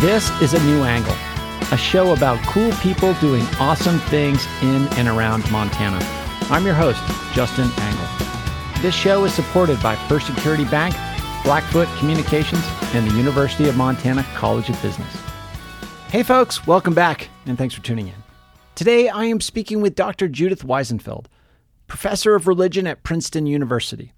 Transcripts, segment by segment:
This is a new angle, a show about cool people doing awesome things in and around Montana. I'm your host, Justin Angle. This show is supported by First Security Bank, Blackfoot Communications, and the University of Montana College of Business. Hey, folks, welcome back, and thanks for tuning in. Today, I am speaking with Dr. Judith Weisenfeld, professor of religion at Princeton University.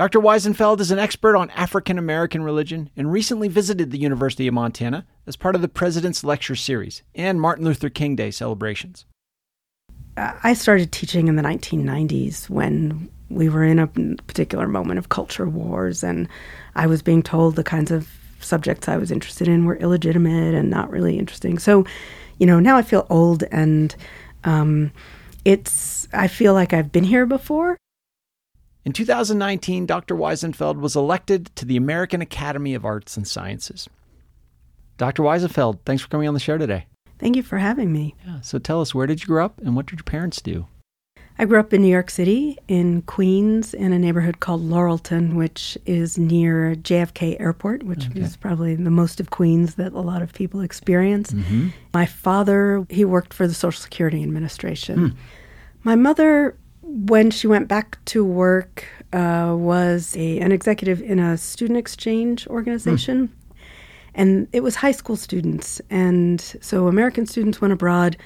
Dr. Weisenfeld is an expert on African American religion and recently visited the University of Montana as part of the President's Lecture Series and Martin Luther King Day celebrations. I started teaching in the 1990s when we were in a particular moment of culture wars, and I was being told the kinds of subjects I was interested in were illegitimate and not really interesting. So, you know, now I feel old and um, it's, I feel like I've been here before. In 2019, Dr. Weisenfeld was elected to the American Academy of Arts and Sciences. Dr. Weisenfeld, thanks for coming on the show today. Thank you for having me. Yeah, so tell us, where did you grow up and what did your parents do? I grew up in New York City, in Queens, in a neighborhood called Laurelton, which is near JFK Airport, which okay. is probably the most of Queens that a lot of people experience. Mm-hmm. My father, he worked for the Social Security Administration. Hmm. My mother when she went back to work, uh, was a, an executive in a student exchange organization. Mm. And it was high school students. And so American students went abroad,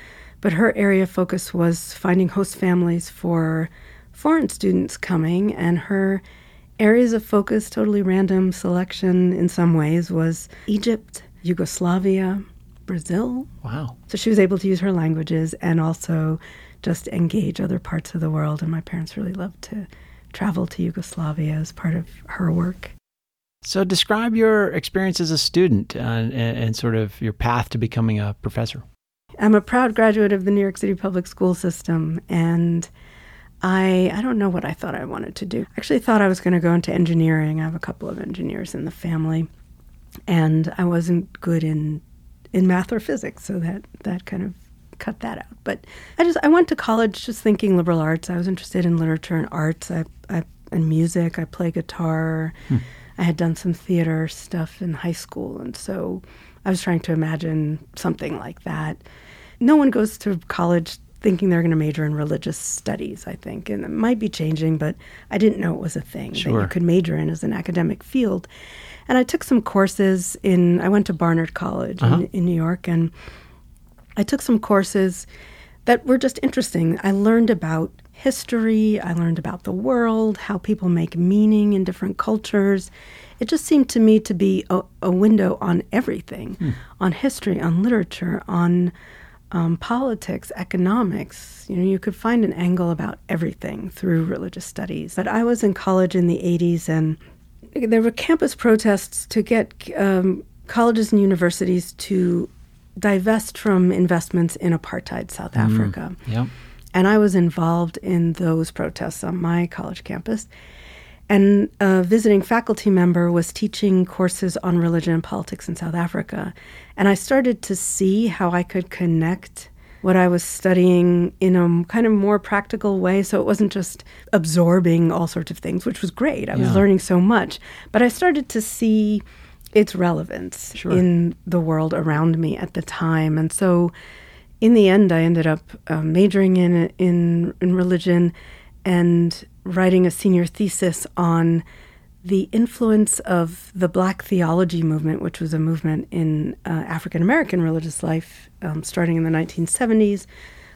but her area of focus was finding host families for foreign students coming. And her areas of focus, totally random selection in some ways, was Egypt, Yugoslavia, Brazil. Wow. So she was able to use her languages and also just engage other parts of the world. And my parents really loved to travel to Yugoslavia as part of her work. So, describe your experience as a student uh, and, and, sort of your path to becoming a professor. I'm a proud graduate of the New York City public school system, and I I don't know what I thought I wanted to do. I actually thought I was going to go into engineering. I have a couple of engineers in the family, and I wasn't good in in math or physics, so that that kind of cut that out. But I just I went to college just thinking liberal arts. I was interested in literature and arts. I, I and music. I play guitar. Hmm. I had done some theater stuff in high school, and so I was trying to imagine something like that. No one goes to college thinking they're going to major in religious studies, I think. And it might be changing, but I didn't know it was a thing sure. that you could major in as an academic field. And I took some courses in, I went to Barnard College uh-huh. in, in New York, and I took some courses that were just interesting. I learned about history, I learned about the world, how people make meaning in different cultures. It just seemed to me to be a, a window on everything hmm. on history, on literature, on um, politics, economics. You know, you could find an angle about everything through religious studies. But I was in college in the 80s and there were campus protests to get um, colleges and universities to divest from investments in apartheid South mm, Africa. Yep. And I was involved in those protests on my college campus. And a visiting faculty member was teaching courses on religion and politics in South Africa. And I started to see how I could connect what I was studying in a kind of more practical way. So it wasn't just absorbing all sorts of things, which was great. I was learning so much. But I started to see its relevance sure. in the world around me at the time. And so, in the end, I ended up uh, majoring in, in in religion and writing a senior thesis on the influence of the Black theology movement, which was a movement in uh, African American religious life um, starting in the 1970s.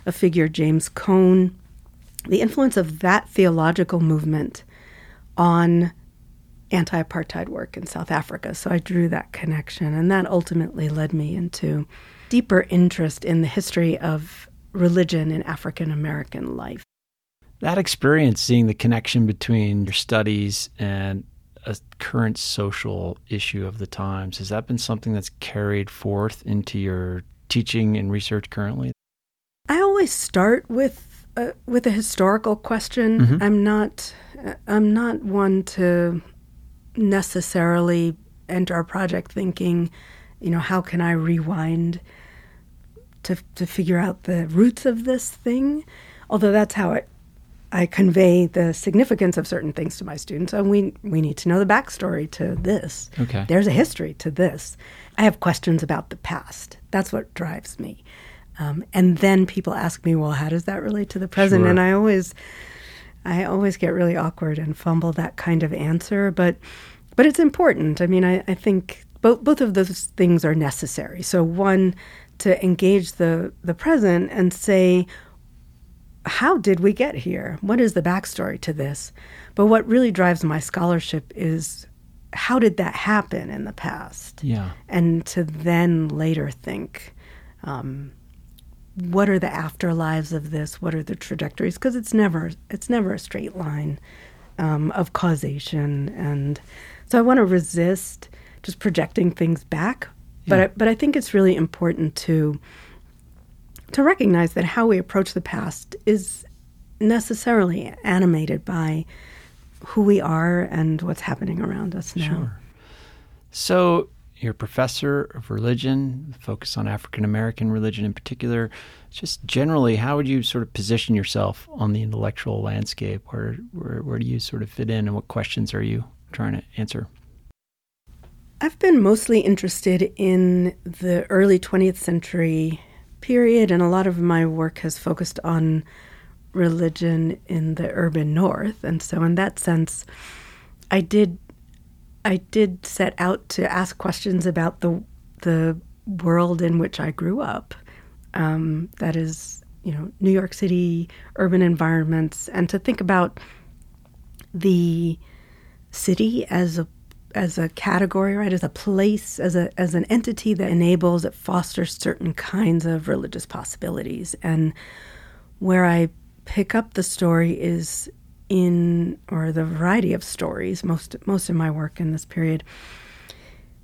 A figure, James Cone, the influence of that theological movement on anti apartheid work in South Africa. So I drew that connection, and that ultimately led me into deeper interest in the history of religion in African American life. That experience, seeing the connection between your studies and a current social issue of the times, has that been something that's carried forth into your teaching and research currently? I always start with uh, with a historical question. Mm-hmm. I'm not I'm not one to necessarily enter a project thinking, you know, how can I rewind to to figure out the roots of this thing? Although that's how it I convey the significance of certain things to my students. And we we need to know the backstory to this. Okay. There's a history to this. I have questions about the past. That's what drives me. Um, and then people ask me, well, how does that relate to the present? Sure. And I always, I always get really awkward and fumble that kind of answer. But, but it's important. I mean, I, I think both both of those things are necessary. So one, to engage the the present and say, how did we get here? What is the backstory to this? But what really drives my scholarship is how did that happen in the past? Yeah. And to then later think, um, what are the afterlives of this? What are the trajectories? Because it's never it's never a straight line um, of causation, and so I want to resist just projecting things back. But Yeah. I, but I think it's really important to to recognize that how we approach the past is necessarily animated by who we are and what's happening around us now. Sure. So you're a professor of religion, focus on African American religion in particular. Just generally, how would you sort of position yourself on the intellectual landscape? Where where where do you sort of fit in, and what questions are you trying to answer? I've been mostly interested in the early 20th century period, and a lot of my work has focused on religion in the urban north. And so, in that sense, I did I did set out to ask questions about the the world in which I grew up. Um, that is, you know, New York City urban environments, and to think about the city as a as a category, right? As a place, as a as an entity that enables, that fosters certain kinds of religious possibilities. And where I pick up the story is in or the variety of stories, most most of my work in this period,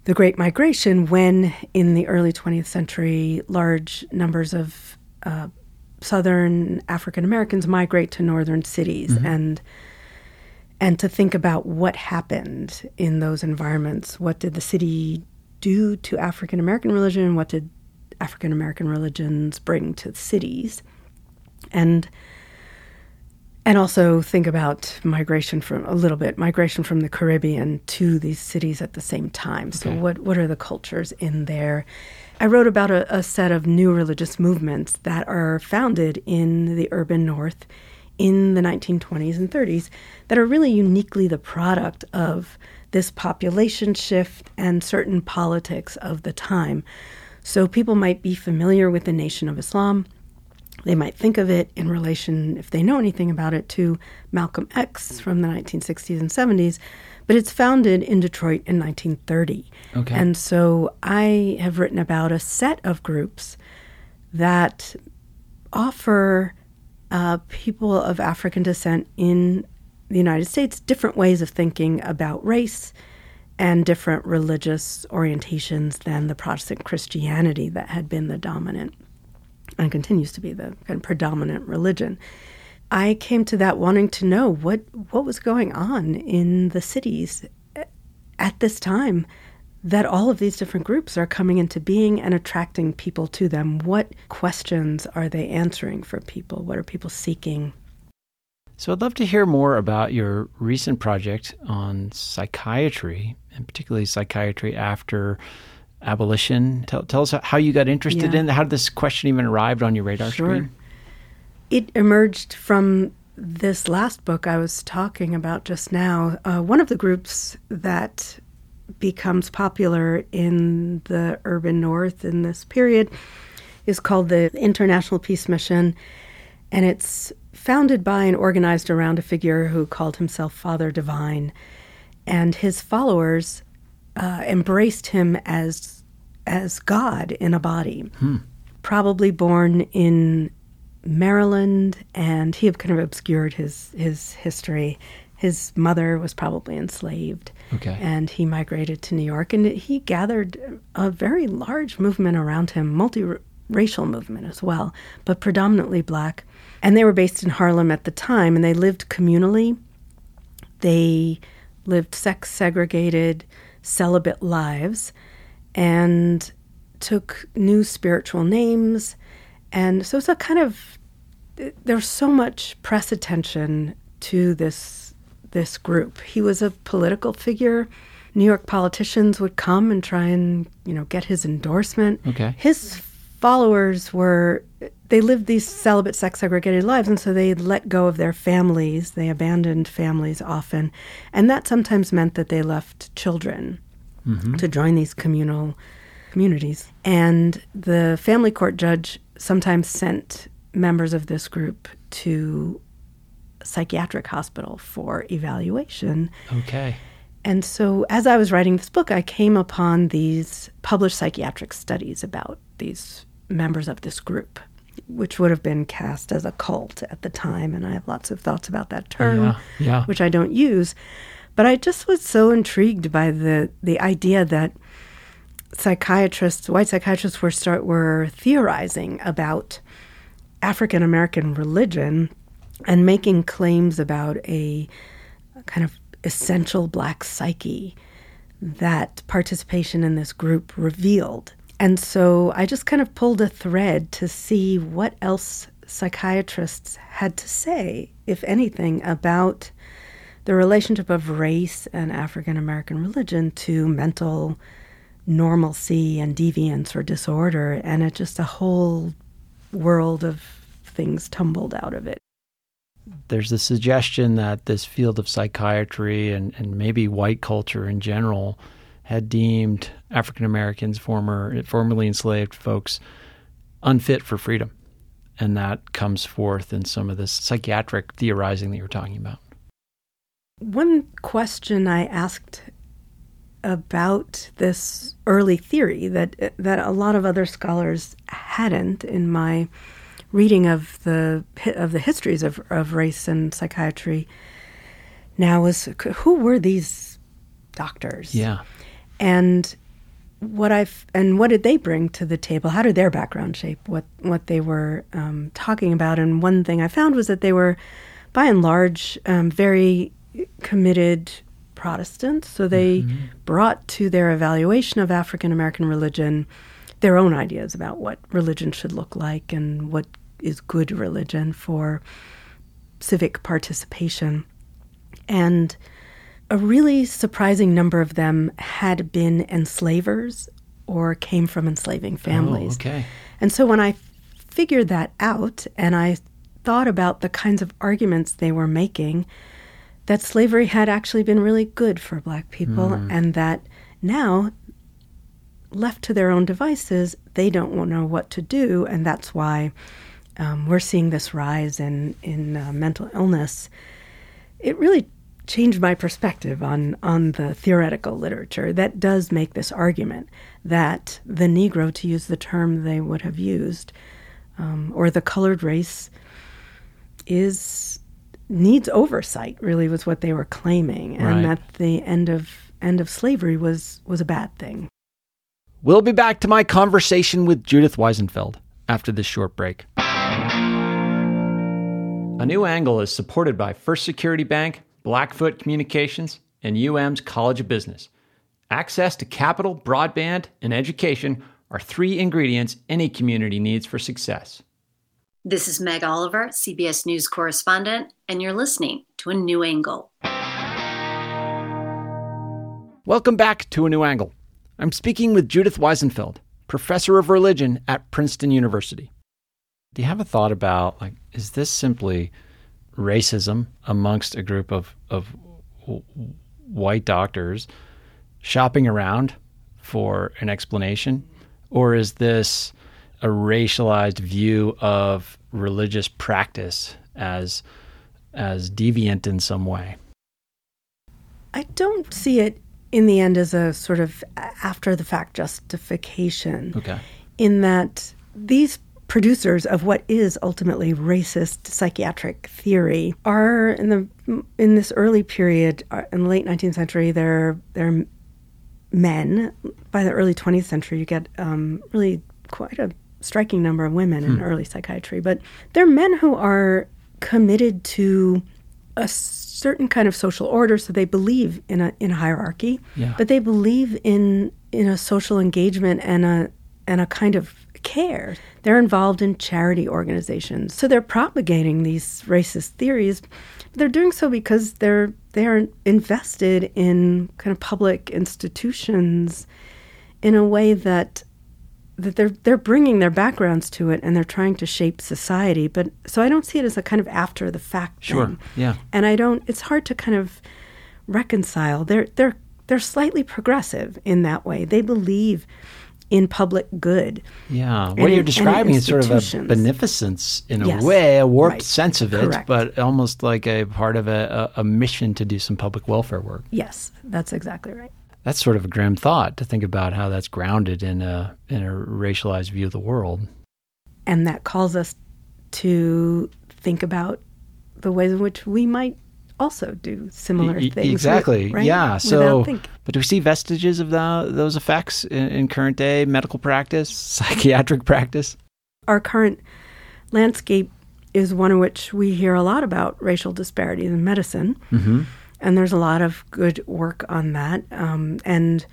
the Great Migration, when in the early 20th century, large numbers of uh, Southern African Americans migrate to northern cities and and to think about what happened in those environments. What did the city do to African American religion? What did African American religions bring to cities? And and also think about migration from a little bit migration from the Caribbean to these cities at the same time. So what what are the cultures in there? I wrote about a, a set of new religious movements that are founded in the urban north in the 1920s and 30s that are really uniquely the product of this population shift and certain politics of the time. So people might be familiar with the Nation of Islam. They might think of it in relation, if they know anything about it, to Malcolm X from the 1960s and 70s, but it's founded in Detroit in 1930. Okay. And so I have written about a set of groups that offer uh, people of African descent in the United States different ways of thinking about race and different religious orientations than the Protestant Christianity that had been the dominant and continues to be the kind of predominant religion. I came to that wanting to know what what was going on in the cities at this time that all of these different groups are coming into being and attracting people to them. What questions are they answering for people? What are people seeking? So I'd love to hear more about your recent project on psychiatry, and particularly psychiatry after abolition. Tell, tell us how you got interested Yeah. in how did this question even arrived on your radar Sure. screen? It emerged from this last book I was talking about just now. Uh, one of the groups that becomes popular in the urban north in this period is called the International Peace Mission, and it's founded by and organized around a figure who called himself Father Divine, and his followers uh, embraced him as as God in a body. Probably born in Maryland, and he had kind of obscured his his history. His mother was probably enslaved, Okay. and he migrated to New York, and he gathered a very large movement around him, multiracial movement as well, but predominantly black. And they were based in Harlem at the time, and they lived communally. They lived sex segregated, celibate lives, and took new spiritual names. And so it's a kind of there's so much press attention to this this group. He was a political figure. New York politicians would come and try and you know get his endorsement. Okay. His followers were they lived these celibate, sex segregated lives, and so they let go of their families. They abandoned families often, and that sometimes meant that they left children Mm-hmm. to join these communal communities. And the family court judge sometimes sent members of this group to a psychiatric hospital for evaluation. Okay. And so, as I was writing this book, I came upon these published psychiatric studies about these members of this group, which would have been cast as a cult at the time. And I have lots of thoughts about that term, Yeah, yeah. which I don't use. But I just was so intrigued by the, the idea that psychiatrists, white psychiatrists, were start were theorizing about African American religion and making claims about a kind of essential black psyche that participation in this group revealed. And so I just kind of pulled a thread to see what else psychiatrists had to say, if anything, about the relationship of race and African American religion to mental normalcy and deviance or disorder. And it just a whole world of things tumbled out of it. There's the suggestion that this field of psychiatry and, and maybe white culture in general had deemed African Americans, former formerly enslaved folks, unfit for freedom. And that comes forth in some of this psychiatric theorizing that you're talking about. One question I asked about this early theory that that a lot of other scholars hadn't in my reading of the of the histories of, of race and psychiatry now was who were these doctors Yeah. And what I've and what did they bring to the table? How did their background shape what what they were um, talking about? And one thing I found was that they were, by and large, um, very committed Protestants. So they brought to their evaluation of African American religion their own ideas about what religion should look like and what is good religion for civic participation. And a really surprising number of them had been enslavers or came from enslaving families. Oh, okay. And so when I figured that out and I thought about the kinds of arguments they were making, that slavery had actually been really good for black people and that now left to their own devices, they don't know what to do, and that's why um, we're seeing this rise in in uh, mental illness. It really changed my perspective on on the theoretical literature that does make this argument that the Negro, to use the term they would have used, um, or the colored race, is needs oversight. Really, was what they were claiming, and Right. that the end of end of slavery was was a bad thing. We'll be back to my conversation with Judith Weisenfeld after this short break. A New Angle is supported by First Security Bank, Blackfoot Communications, and UM's College of Business. Access to capital, broadband, and education are three ingredients any community needs for success. This is Meg Oliver, CBS News correspondent, and you're listening to A New Angle. Welcome back to A New Angle. I'm speaking with Judith Weisenfeld, professor of religion at Princeton University. Do you have a thought about like is this simply racism amongst a group of of white doctors shopping around for an explanation or is this a racialized view of religious practice as as deviant in some way? I don't see it in the end as a sort of after the fact justification. Okay. in that these producers of what is ultimately racist psychiatric theory are in the in this early period in the late 19th century they're they're men by the early 20th century you get um, really quite a striking number of women in early psychiatry but they're men who are committed to a certain kind of social order so they believe in a in a hierarchy Yeah. but they believe in in a social engagement and a and a kind of care. They're involved in charity organizations. So they're propagating these racist theories. They're doing so because they're they're invested in kind of public institutions in a way that that they're they're bringing their backgrounds to it and they're trying to shape society. But so I don't see it as a kind of after the fact Sure. thing. Yeah. And I don't. It's hard to kind of reconcile. They're they're they're slightly progressive in that way. They believe in public good. Yeah, what you're in- describing is sort of a beneficence in a Yes, way, a warped right. sense of it, Correct. but almost like a part of a, a, a mission to do some public welfare work. Yes, that's exactly right. That's sort of a grim thought to think about how that's grounded in a in a racialized view of the world. And that calls us to think about the ways in which we might also do similar E- things. Exactly. right? Yeah. So, but do we see vestiges of the, those effects in, in current day medical practice, psychiatric practice? our current landscape is one in which we hear a lot about racial disparities in medicine. Mm-hmm. and there's a lot of good work on that. Um, and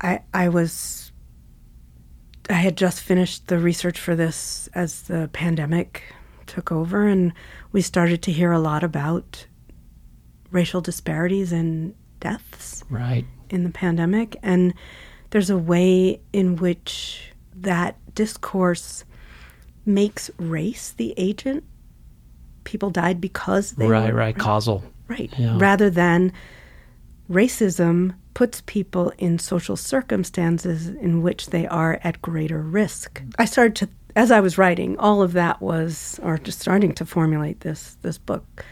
I I was I had just finished the research for this as the pandemic took over, and we started to hear a lot about racial disparities and deaths Right. in the pandemic. And there's a way in which that discourse makes race the agent. People died because they Right. were Right. Causal. Right. Yeah. Rather than racism puts people in social circumstances in which they are at greater risk. I started to as I was writing, all of that was or just starting to formulate this this book.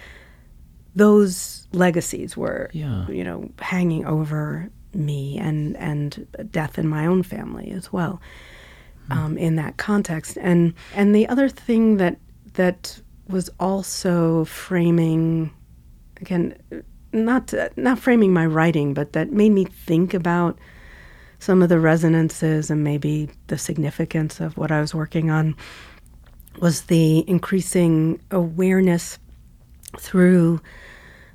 Those legacies were Yeah. you know hanging over me and and death in my own family as well um, in that context. And and the other thing that that was also framing again not not framing my writing, but that made me think about some of the resonances and maybe the significance of what I was working on was the increasing awareness through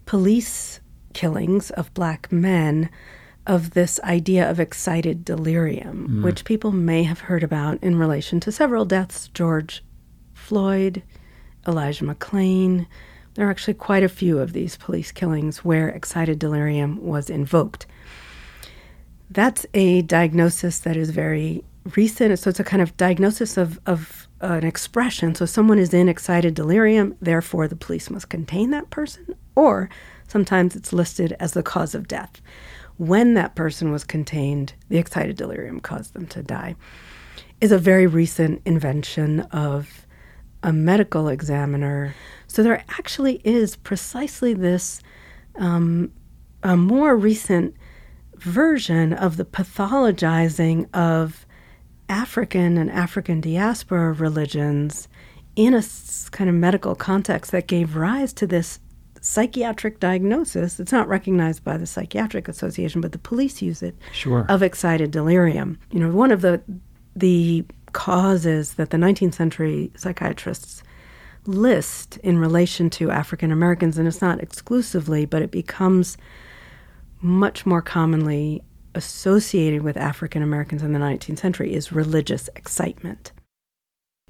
police killings of black men of this idea of excited delirium, mm. which people may have heard about in relation to several deaths George Floyd, Elijah McClain. There are actually quite a few of these police killings where excited delirium was invoked. That's a diagnosis that is very recent. So it's a kind of diagnosis of, of an expression. So someone is in excited delirium, therefore the police must contain that person, or sometimes it's listed as the cause of death. When that person was contained, the excited delirium caused them to die, is a very recent invention of a medical examiner. So there actually is precisely this um, a more recent version of the pathologizing of African and African diaspora religions in a kind of medical context that gave rise to this psychiatric diagnosis. It's not recognized by the Psychiatric Association, but the police use it Sure. of excited delirium. You know, one of the the causes that the 19th century psychiatrists list in relation to African Americans, and it's not exclusively, but it becomes much more commonly associated with African Americans in the 19th century, is religious excitement.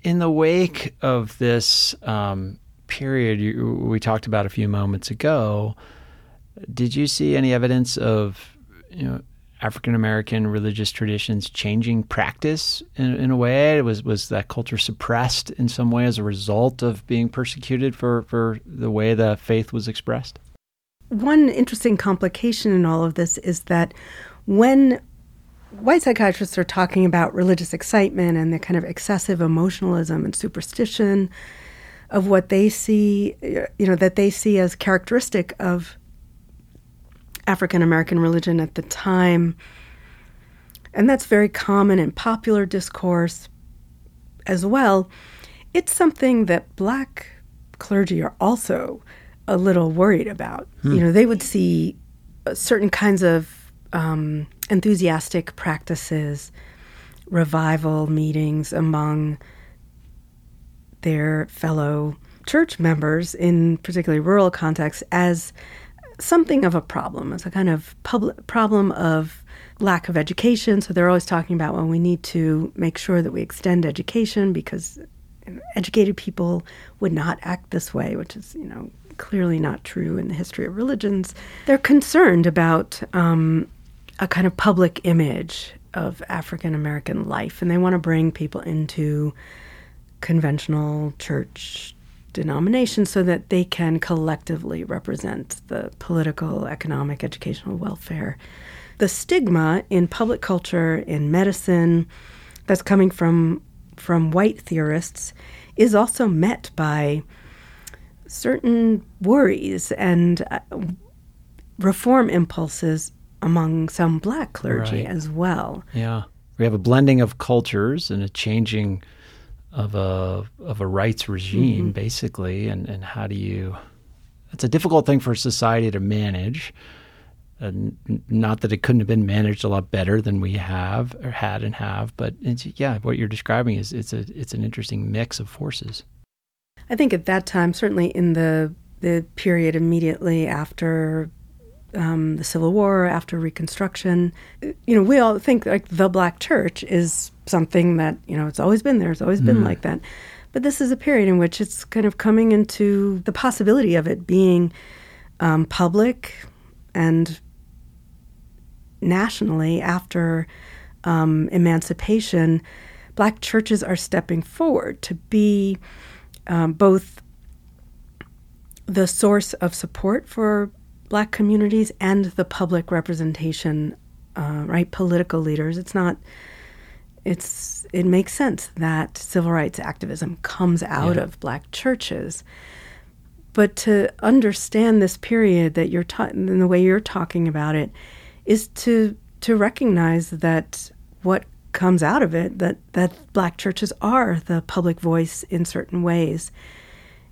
In the wake of this um, period you, we talked about a few moments ago, did you see any evidence of you know African American religious traditions changing practice in, in a way? Was was that culture suppressed in some way as a result of being persecuted for, for the way the faith was expressed? One interesting complication in all of this is that when white psychiatrists are talking about religious excitement and the kind of excessive emotionalism and superstition of what they see, you know, that they see as characteristic of African American religion at the time. And that's very common in popular discourse as well. It's something that black clergy are also a little worried about. You know, they would see uh, certain kinds of um, enthusiastic practices, revival meetings among their fellow church members in particularly rural contexts as something of a problem, as a kind of public problem of lack of education. So they're always talking about, well, we need to make sure that we extend education because educated people would not act this way, which is, you know, clearly not true in the history of religions. They're concerned about um, a kind of public image of African American life, and they want to bring people into conventional church denominations so that they can collectively represent the political, economic, educational welfare. The stigma in public culture, in medicine, that's coming from from white theorists is also met by certain worries and uh, reform impulses among some black clergy right. as well. Yeah. We have a blending of cultures and a changing of a of a rights regime mm-hmm. basically and and how do you it's a difficult thing for society to manage and not that it couldn't have been managed a lot better than we have or had and have but yeah what you're describing is it's a it's an interesting mix of forces i think at that time certainly in the the period immediately after um, the Civil War, after Reconstruction. You know, we all think like the Black Church is something that you know it's always been there. It's always been mm. like that. But this is a period in which it's kind of coming into the possibility of it being um, public and nationally after um, emancipation. Black churches are stepping forward to be um, both the source of support for black communities and the public representation, uh, right? Political leaders. It's not. It's it makes sense that civil rights activism comes out yeah. of black churches, but to understand this period that you're ta- in the way you're talking about it, is to to recognize that what comes out of it that that black churches are the public voice in certain ways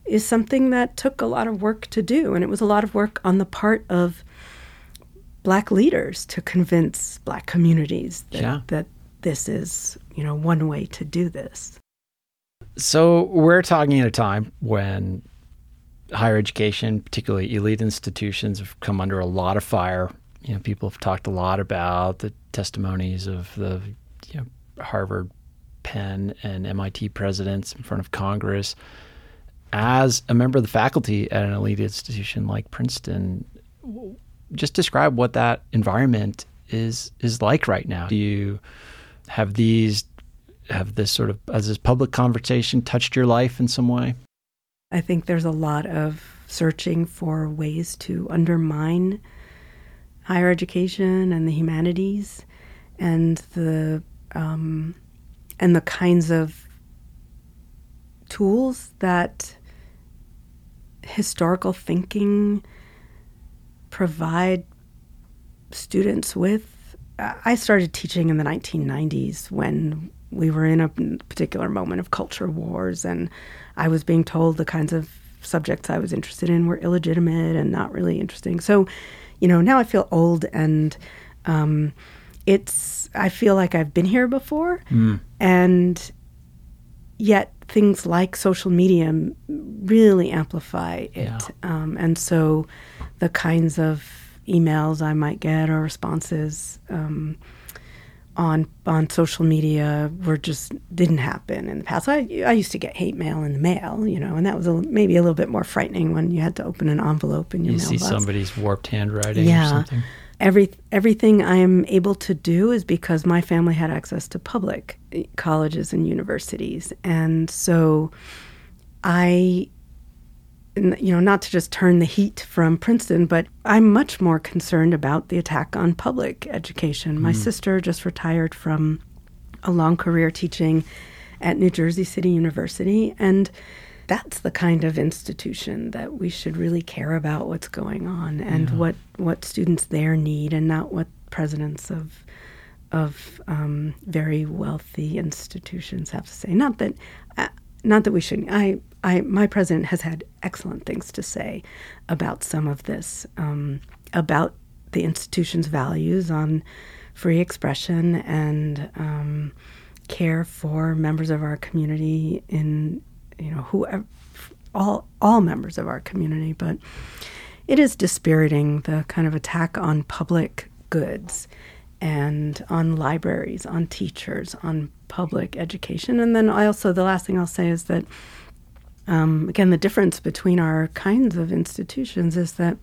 is something that took a lot of work to do. And it was a lot of work on the part of black leaders to convince black communities that, yeah. that this is, you know, one way to do this. So we're talking at a time when higher education, particularly elite institutions, have come under a lot of fire. You know, people have talked a lot about the testimonies of the you know, Harvard, Penn, and MIT presidents in front of Congress as a member of the faculty at an elite institution like Princeton, just describe what that environment is is like right now. Do you have these have this sort of as this public conversation touched your life in some way? I think there's a lot of searching for ways to undermine higher education and the humanities and the um, and the kinds of tools that historical thinking provide students with? I started teaching in the 1990s when we were in a particular moment of culture wars, and I was being told the kinds of subjects I was interested in were illegitimate and not really interesting. So, you know, now I feel old and um, it's, I feel like I've been here before. Mm. And yet things like social media really amplify it. Yeah. Um, and so the kinds of emails I might get or responses um, on on social media were just didn't happen in the past. I I used to get hate mail in the mail, you know, and that was a, maybe a little bit more frightening when you had to open an envelope and you mailbox. see somebody's warped handwriting yeah. or something every everything I am able to do is because my family had access to public colleges and universities, and so I, you know, not to just turn the heat from Princeton, but I'm much more concerned about the attack on public education. Mm. My sister just retired from a long career teaching at New Jersey City University, and that's the kind of institution that we should really care about what's going on and yeah. what what students there need, and not what presidents of of um, very wealthy institutions have to say. Not that, uh, not that we shouldn't. I, I, my president has had excellent things to say about some of this, um, about the institution's values on free expression and um, care for members of our community in you know, whoever, all all members of our community. But it is dispiriting the kind of attack on public goods and on libraries, on teachers, on public education. And then I also, the last thing I'll say is that, um, again, the difference between our kinds of institutions is that,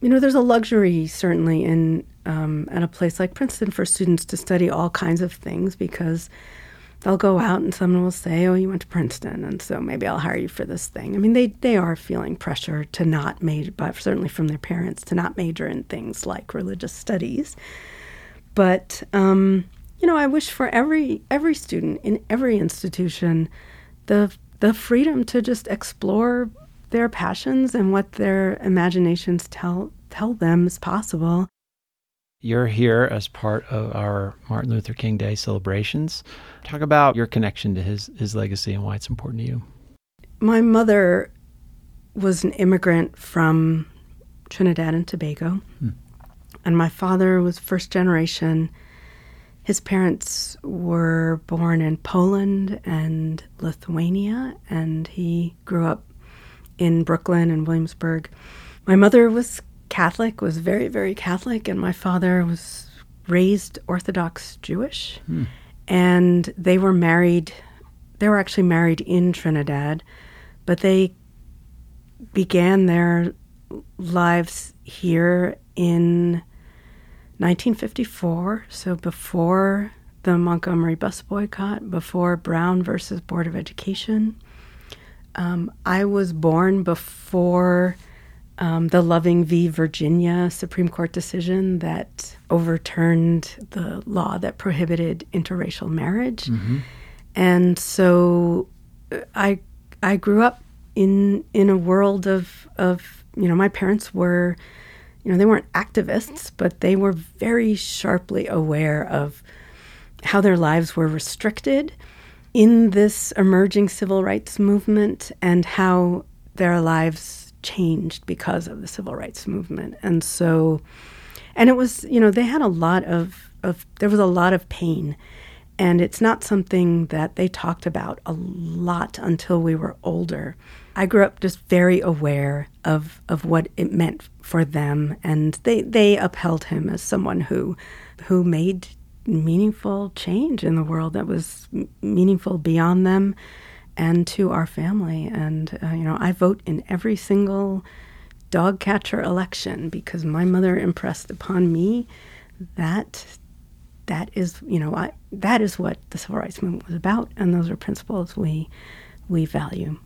you know, there's a luxury certainly in um, at a place like Princeton for students to study all kinds of things because they'll go out and someone will say, "Oh, you went to Princeton, and so maybe I'll hire you for this thing." I mean, they they are feeling pressure to not major, but certainly from their parents to not major in things like religious studies. But um, you know, I wish for every every student in every institution the the freedom to just explore their passions and what their imaginations tell tell them is possible. You're here as part of our Martin Luther King Day celebrations. Talk about your connection to his his legacy and why it's important to you. My mother was an immigrant from Trinidad and Tobago. Hmm. And my father was first generation. His parents were born in Poland and Lithuania, and he grew up in Brooklyn and Williamsburg. My mother was Catholic, was very, very Catholic, and my father was raised Orthodox Jewish. Hmm. And they were married, they were actually married in Trinidad, but they began their lives here in 1954, so before the Montgomery bus boycott, before Brown versus Board of Education. Um, I was born before um, the Loving v. Virginia Supreme Court decision that overturned the law that prohibited interracial marriage. Mm-hmm. And so uh, I I grew up in in a world of of you know my parents were you know, they weren't activists, but they were very sharply aware of how their lives were restricted in this emerging civil rights movement and how their lives changed because of the civil rights movement. And so, and it was, you know, they had a lot of, of there was a lot of pain. And it's not something that they talked about a lot until we were older. I grew up just very aware of of what it meant for them, and they they upheld him as someone who who made meaningful change in the world that was meaningful beyond them and to our family. And uh, you know, I vote in every single dog catcher election because my mother impressed upon me that that is you know I, that is what the civil rights movement was about, and those are principles we we value.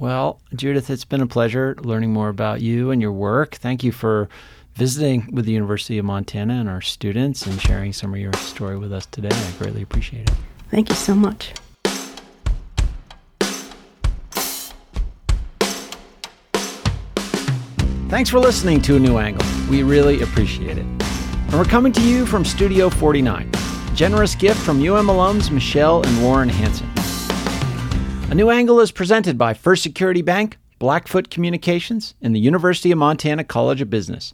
Well, Judith, it's been a pleasure learning more about you and your work. Thank you for visiting with the University of Montana and our students and sharing some of your story with us today. I greatly appreciate it. Thank you so much. Thanks for listening to A New Angle. We really appreciate it. And we're coming to you from Studio 49. Generous gift from UM alums Michelle and Warren Hanson. A New Angle is presented by First Security Bank, Blackfoot Communications, and the University of Montana College of Business,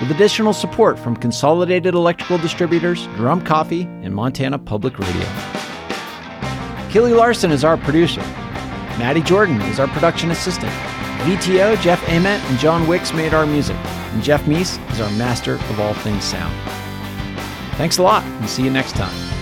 with additional support from Consolidated Electrical Distributors, Drum Coffee, and Montana Public Radio. Kelly Larson is our producer. Maddie Jordan is our production assistant. VTO, Jeff Ament, and John Wicks made our music, and Jeff Meese is our master of all things sound. Thanks a lot, and see you next time.